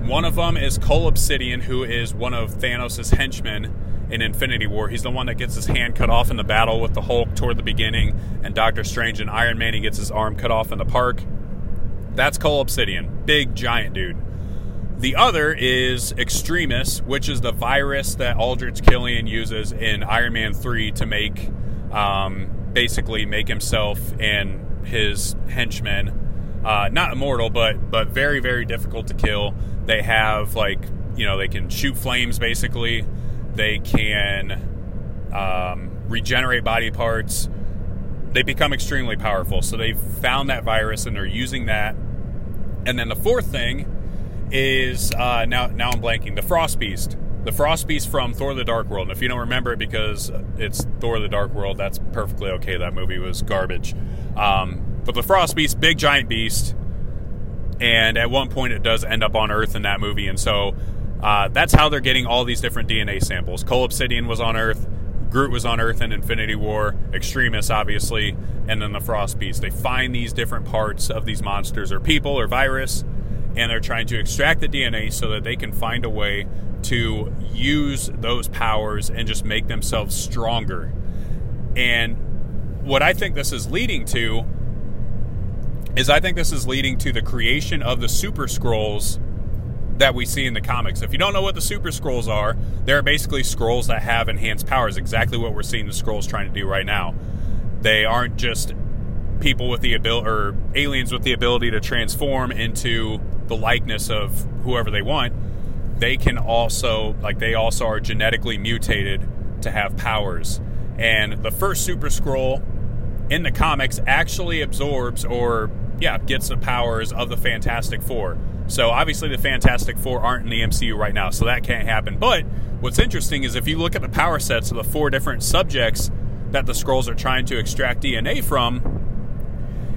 One of them is Cull Obsidian, who is one of Thanos' henchmen in Infinity War. He's the one that gets his hand cut off in the battle with the Hulk toward the beginning, and Doctor Strange and Iron Man, he gets his arm cut off in the park. That's Cull Obsidian. Big, giant dude. The other is Extremis, which is the virus that Aldrich Killian uses in Iron Man 3 to make um, basically make himself and his henchmen uh, not immortal, but but very very difficult to kill. They have like you know they can shoot flames basically. They can um, regenerate body parts. They become extremely powerful. So they've found that virus and they're using that. And then the fourth thing is uh, now now I'm blanking the Frost Beast the Frost Beast from Thor: The Dark World. And if you don't remember it because it's Thor: The Dark World, that's perfectly okay. That movie was garbage. Um, but the Frost Beast, big giant beast, and at one point it does end up on Earth in that movie, and so uh, that's how they're getting all these different DNA samples. Cull Obsidian was on Earth. Groot was on Earth in Infinity War, Extremis, obviously, and then the Frost Beast. They find these different parts of these monsters or people or virus, and they're trying to extract the DNA so that they can find a way to use those powers and just make themselves stronger. And what I think this is leading to is I think this is leading to the creation of the Super Skrulls that we see in the comics. If you don't know what the Super Skrulls are, they're basically Skrulls that have enhanced powers, exactly what we're seeing the Skrulls trying to do right now. They aren't just people with the ability or aliens with the ability to transform into the likeness of whoever they want. They can also like they also are genetically mutated to have powers. And the first Super Skrull in the comics actually absorbs or yeah, gets the powers of the Fantastic Four. So obviously the Fantastic Four aren't in the MCU right now, so that can't happen. But what's interesting is if you look at the power sets of the four different subjects that the Skrulls are trying to extract DNA from,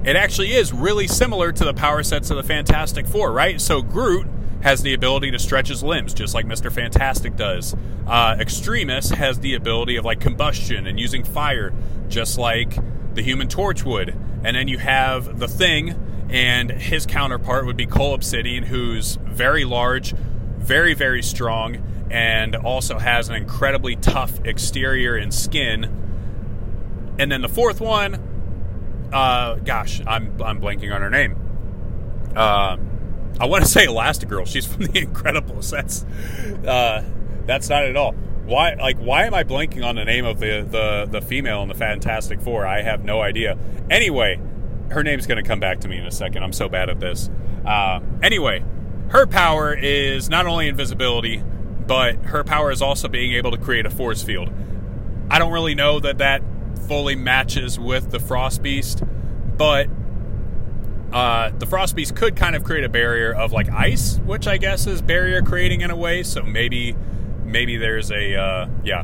it actually is really similar to the power sets of the Fantastic Four, right? So Groot has the ability to stretch his limbs, just like Mr. Fantastic does. Uh, Extremis has the ability of like combustion and using fire, just like the Human Torch would. And then you have the Thing, and his counterpart would be Cull Obsidian, who's very large, very very strong, and also has an incredibly tough exterior and skin. And then the fourth one, uh, gosh, I'm I'm blanking on her name. Uh, I want to say Elastigirl. She's from the Incredibles. That's uh, that's not at all. Why like why am I blanking on the name of the the the female in the Fantastic Four? I have no idea. Anyway, her name's going to come back to me in a second. I'm so bad at this. Uh, anyway, her power is not only invisibility, but her power is also being able to create a force field. I don't really know that that fully matches with the Frost Beast, but uh, the Frost Beast could kind of create a barrier of like ice, which I guess is barrier creating in a way. So maybe, maybe there's a uh, yeah,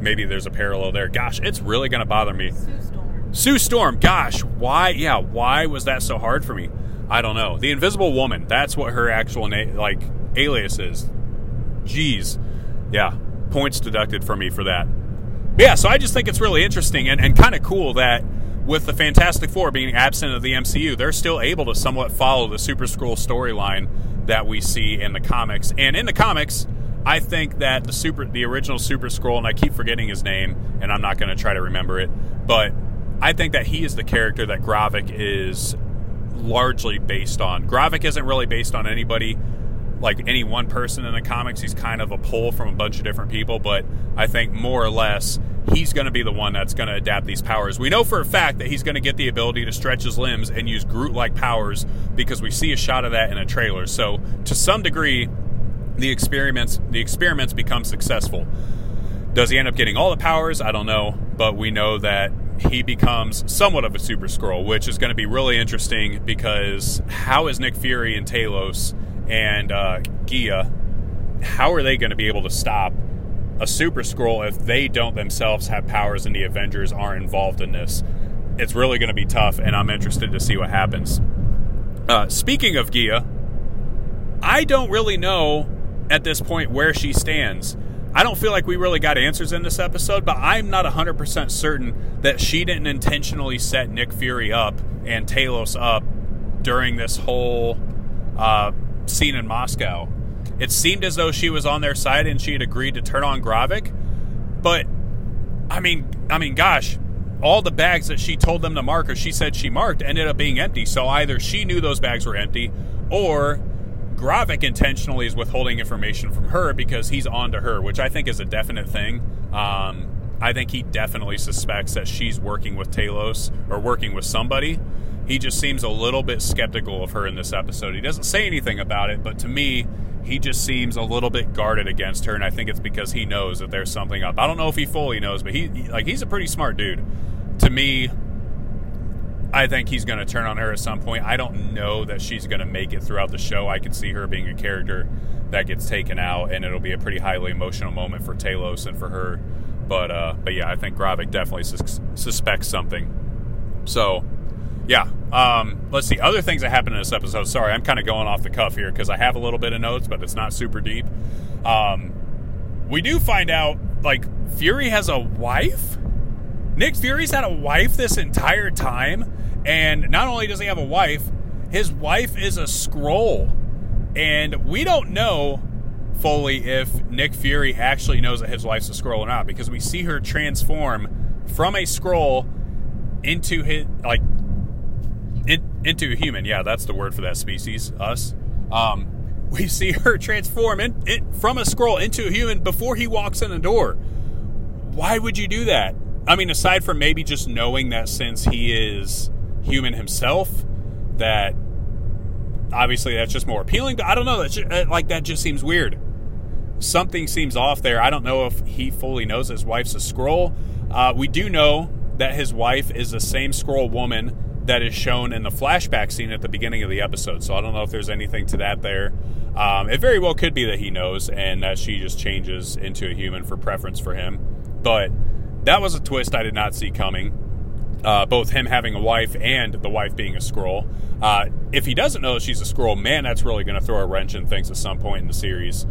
maybe there's a parallel there. Gosh, it's really going to bother me. Sue Storm. Sue Storm, gosh, why? Yeah, why was that so hard for me? I don't know. The Invisible Woman, that's what her actual name, like, alias is. Jeez. Yeah, points deducted from me for that. Yeah, so I just think it's really interesting and, and kind of cool that with the Fantastic Four being absent of the MCU, they're still able to somewhat follow the Super Skrull storyline that we see in the comics. And in the comics, I think that the super the original Super Skrull, and I keep forgetting his name, and I'm not going to try to remember it, but I think that he is the character that Gravik is largely based on. Gravik isn't really based on anybody like any one person in the comics. He's kind of a pull from a bunch of different people, but I think more or less he's going to be the one that's going to adapt these powers. We know for a fact that he's going to get the ability to stretch his limbs and use Groot like powers because we see a shot of that in a trailer. So, to some degree, the experiments the experiments become successful. Does he end up getting all the powers? I don't know, but we know that he becomes somewhat of a super Skrull, which is going to be really interesting because how is Nick Fury and Talos and uh, Gia, how are they going to be able to stop a super Skrull if they don't themselves have powers and the Avengers aren't involved in this? It's really going to be tough, and I'm interested to see what happens. Uh, speaking of Gia, I don't really know at this point where she stands. I don't feel like we really got answers in this episode, but I'm not 100% certain that she didn't intentionally set Nick Fury up and Talos up during this whole uh, scene in Moscow. It seemed as though she was on their side and she had agreed to turn on Gravik, but I mean, I mean, gosh, all the bags that she told them to mark or she said she marked ended up being empty. So either she knew those bags were empty, or Gravik intentionally is withholding information from her because he's on to her, which I think is a definite thing. Um, I think he definitely suspects that she's working with Talos or working with somebody. He just seems a little bit skeptical of her in this episode. He doesn't say anything about it, but to me, he just seems a little bit guarded against her, and I think it's because he knows that there's something up. I don't know if he fully knows, but he like he's a pretty smart dude. To me, I think he's going to turn on her at some point. I don't know that she's going to make it throughout the show. I could see her being a character that gets taken out, and it'll be a pretty highly emotional moment for Talos and for her. But uh, but yeah, I think Gravik definitely sus- suspects something. So yeah, um, let's see other things that happened in this episode. Sorry, I'm kind of going off the cuff here because I have a little bit of notes, but it's not super deep. Um, we do find out like Fury has a wife? Nick Fury's had a wife this entire time, and not only does he have a wife, his wife is a Skrull, And we don't know fully if Nick Fury actually knows that his wife's a Skrull or not, because we see her transform from a Skrull into his like in, into a human. Yeah, that's the word for that species, us. Um, we see her transform in, in, from a Skrull into a human before he walks in the door. Why would you do that? I mean, aside from maybe just knowing that since he is human himself, that obviously that's just more appealing. But I don't know. That uh, like that just seems weird. Something seems off there. I don't know if he fully knows his wife's a Skrull. Uh, we do know that his wife is the same Skrull woman that is shown in the flashback scene at the beginning of the episode. So I don't know if there's anything to that there. Um, it very well could be that he knows and that she just changes into a human for preference for him. But that was a twist I did not see coming. Uh, both him having a wife and the wife being a Skrull. Uh, if he doesn't know she's a Skrull, man, that's really going to throw a wrench in things at some point in the series.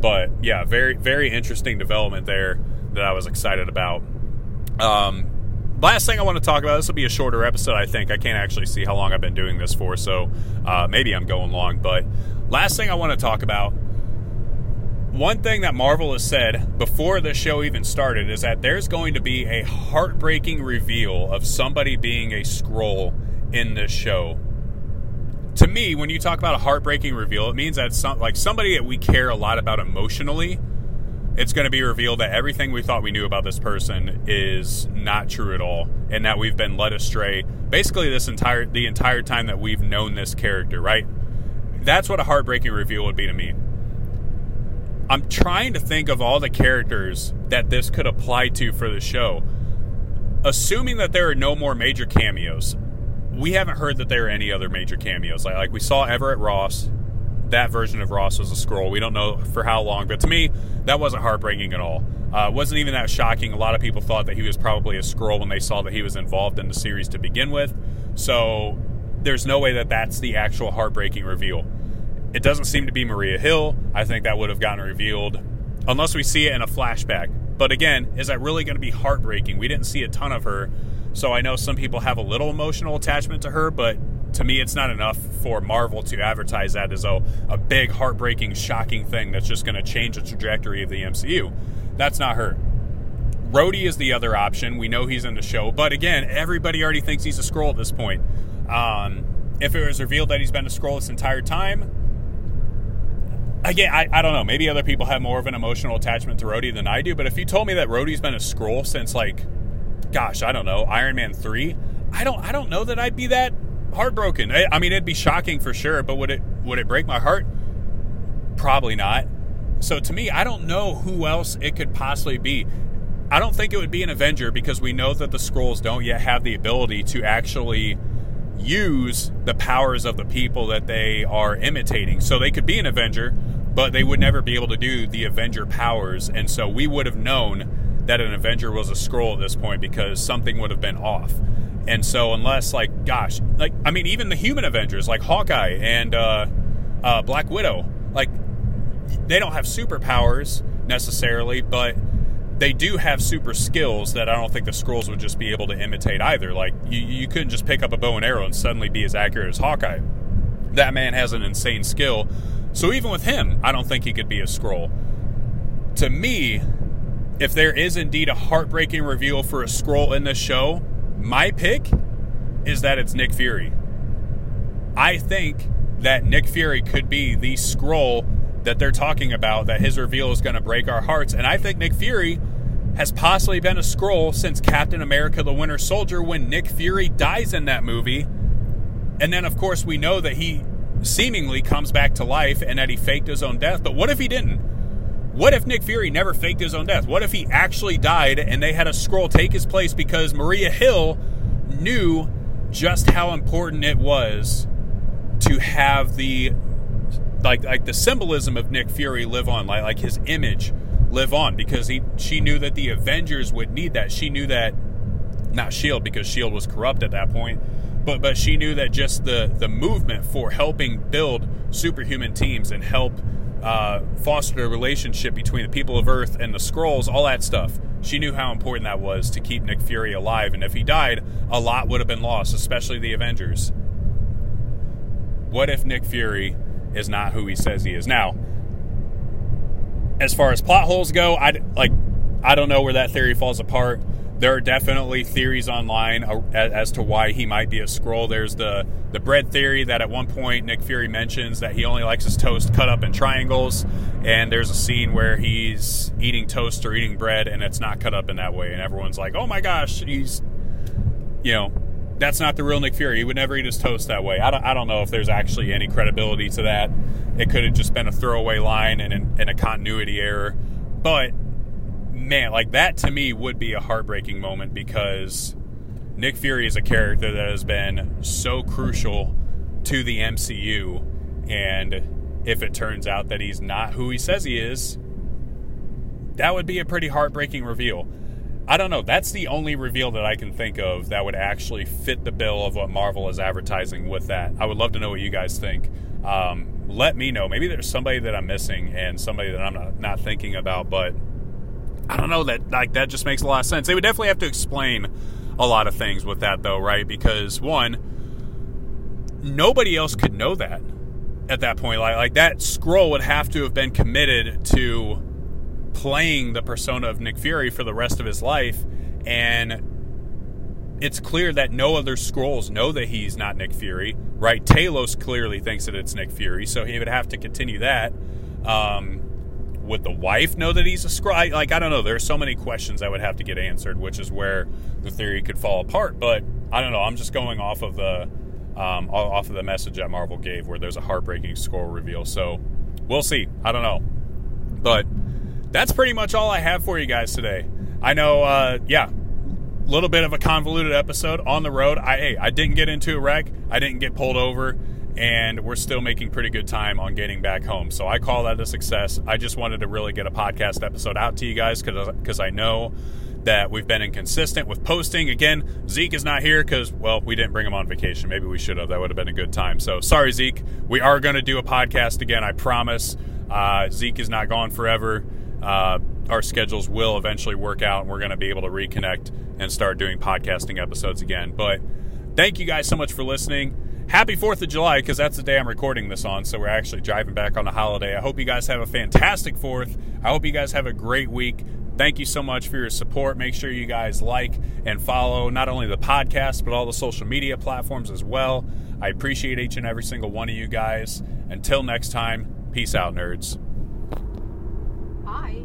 But yeah, very, very interesting development there that I was excited about. Um, last thing I want to talk about this will be a shorter episode, I think. I can't actually see how long I've been doing this for, so uh, maybe I'm going long. But last thing I want to talk about one thing that Marvel has said before the show even started is that there's going to be a heartbreaking reveal of somebody being a Skrull in this show. To me, when you talk about a heartbreaking reveal, it means that some like somebody that we care a lot about emotionally, it's going to be revealed that everything we thought we knew about this person is not true at all, and that we've been led astray basically this entire the entire time that we've known this character. Right? That's what a heartbreaking reveal would be to me I'm trying to think of all the characters that this could apply to for the show. Assuming that there are no more major cameos, we haven't heard that there are any other major cameos. Like, like we saw Everett Ross, that version of Ross was a Skrull. We don't know for how long, but to me, that wasn't heartbreaking at all. Uh, wasn't even that shocking. A lot of people thought that he was probably a Skrull when they saw that he was involved in the series to begin with. So there's no way that that's the actual heartbreaking reveal. It doesn't seem to be Maria Hill. I think that would have gotten revealed unless we see it in a flashback. But again, is that really going to be heartbreaking? We didn't see a ton of her. So I know some people have a little emotional attachment to her, but to me, it's not enough for Marvel to advertise that as a, a big, heartbreaking, shocking thing that's just going to change the trajectory of the MCU. That's not her. Rhodey is the other option. We know he's in the show, but again, everybody already thinks he's a Skrull at this point. Um, if it was revealed that he's been a Skrull this entire time, again, I, I don't know. Maybe other people have more of an emotional attachment to Rhodey than I do. But if you told me that Rhodey's been a Skrull since like, gosh, I don't know, Iron Man three, I don't I don't know that I'd be that heartbroken. I, I mean, it'd be shocking for sure, but would it would it break my heart? Probably not. So to me, I don't know who else it could possibly be. I don't think it would be an Avenger because we know that the Skrulls don't yet have the ability to actually use the powers of the people that they are imitating. So they could be an Avenger, but they would never be able to do the Avenger powers, and so we would have known that an Avenger was a Skrull at this point because something would have been off. And so, unless like, gosh, like I mean, even the human Avengers like Hawkeye and uh, uh, Black Widow, like they don't have superpowers necessarily, but they do have super skills that I don't think the Skrulls would just be able to imitate either. Like you, you couldn't just pick up a bow and arrow and suddenly be as accurate as Hawkeye. That man has an insane skill so even with him, I don't think he could be a Skrull. To me, if there is indeed a heartbreaking reveal for a Skrull in this show, my pick is that it's Nick Fury. I think that Nick Fury could be the Skrull that they're talking about, that his reveal is going to break our hearts. And I think Nick Fury has possibly been a Skrull since Captain America the Winter Soldier when Nick Fury dies in that movie. And then, of course, we know that he seemingly comes back to life and that he faked his own death. But what if he didn't? What if Nick Fury never faked his own death? What if he actually died and they had a Skrull take his place because Maria Hill knew just how important it was to have the like like the symbolism of Nick Fury live on, like like his image live on because he she knew that the Avengers would need that. She knew that not Shield because Shield was corrupt at that point but but she knew that just the the movement for helping build superhuman teams and help uh, fostered a relationship between the people of Earth and the Skrulls, all that stuff. She knew how important that was to keep Nick Fury alive, and if he died, a lot would have been lost, especially the Avengers. What if Nick Fury is not who he says he is? Now, as far as plot holes go, I like I don't know where that theory falls apart. There are definitely theories online uh, as to why he might be a Skrull. There's the the bread theory that at one point Nick Fury mentions that he only likes his toast cut up in triangles, and there's a scene where he's eating toast or eating bread and it's not cut up in that way, and everyone's like, "Oh my gosh, he's," you know, that's not the real Nick Fury. He would never eat his toast that way. I don't, I don't know if there's actually any credibility to that. It could have just been a throwaway line and, and a continuity error, but man, like that to me would be a heartbreaking moment because Nick Fury is a character that has been so crucial to the MCU. And if it turns out that he's not who he says he is, that would be a pretty heartbreaking reveal. I don't know. That's the only reveal that I can think of that would actually fit the bill of what Marvel is advertising with that. I would love to know what you guys think. Um, let me know. Maybe there's somebody that I'm missing and somebody that I'm not, not thinking about, but I don't know that like that just makes a lot of sense. They would definitely have to explain a lot of things with that though, right? Because one, nobody else could know that at that point. Like like that Skrull would have to have been committed to playing the persona of Nick Fury for the rest of his life and it's clear that no other Skrulls know that he's not Nick Fury, right? Talos clearly thinks that it's Nick Fury, so he would have to continue that. Um, would the wife know that he's a scribe? Like, I don't know. There are so many questions I would have to get answered, which is where the theory could fall apart. But I don't know. I'm just going off of the um, off of the message that Marvel gave, where there's a heartbreaking Skrull reveal. So we'll see. I don't know, but that's pretty much all I have for you guys today. I know, uh, yeah, little bit of a convoluted episode on the road. I hey, I didn't get into a wreck. I didn't get pulled over and we're still making pretty good time on getting back home. So I call that a success. I just wanted to really get a podcast episode out to you guys because I know that we've been inconsistent with posting. Again, Zeke is not here because, well, we didn't bring him on vacation. Maybe we should have. That would have been a good time. So sorry, Zeke. We are going to do a podcast again, I promise. Uh, Zeke is not gone forever. Uh, our schedules will eventually work out and we're going to be able to reconnect and start doing podcasting episodes again. But thank you guys so much for listening happy 4th of July because that's the day I'm recording this on. So we're actually driving back on a holiday. I hope you guys have a fantastic 4th. I hope you guys have a great week. Thank you so much for your support. Make sure you guys like and follow not only the podcast, but all the social media platforms as well. I appreciate each and every single one of you guys. Until next time, peace out, nerds. Bye.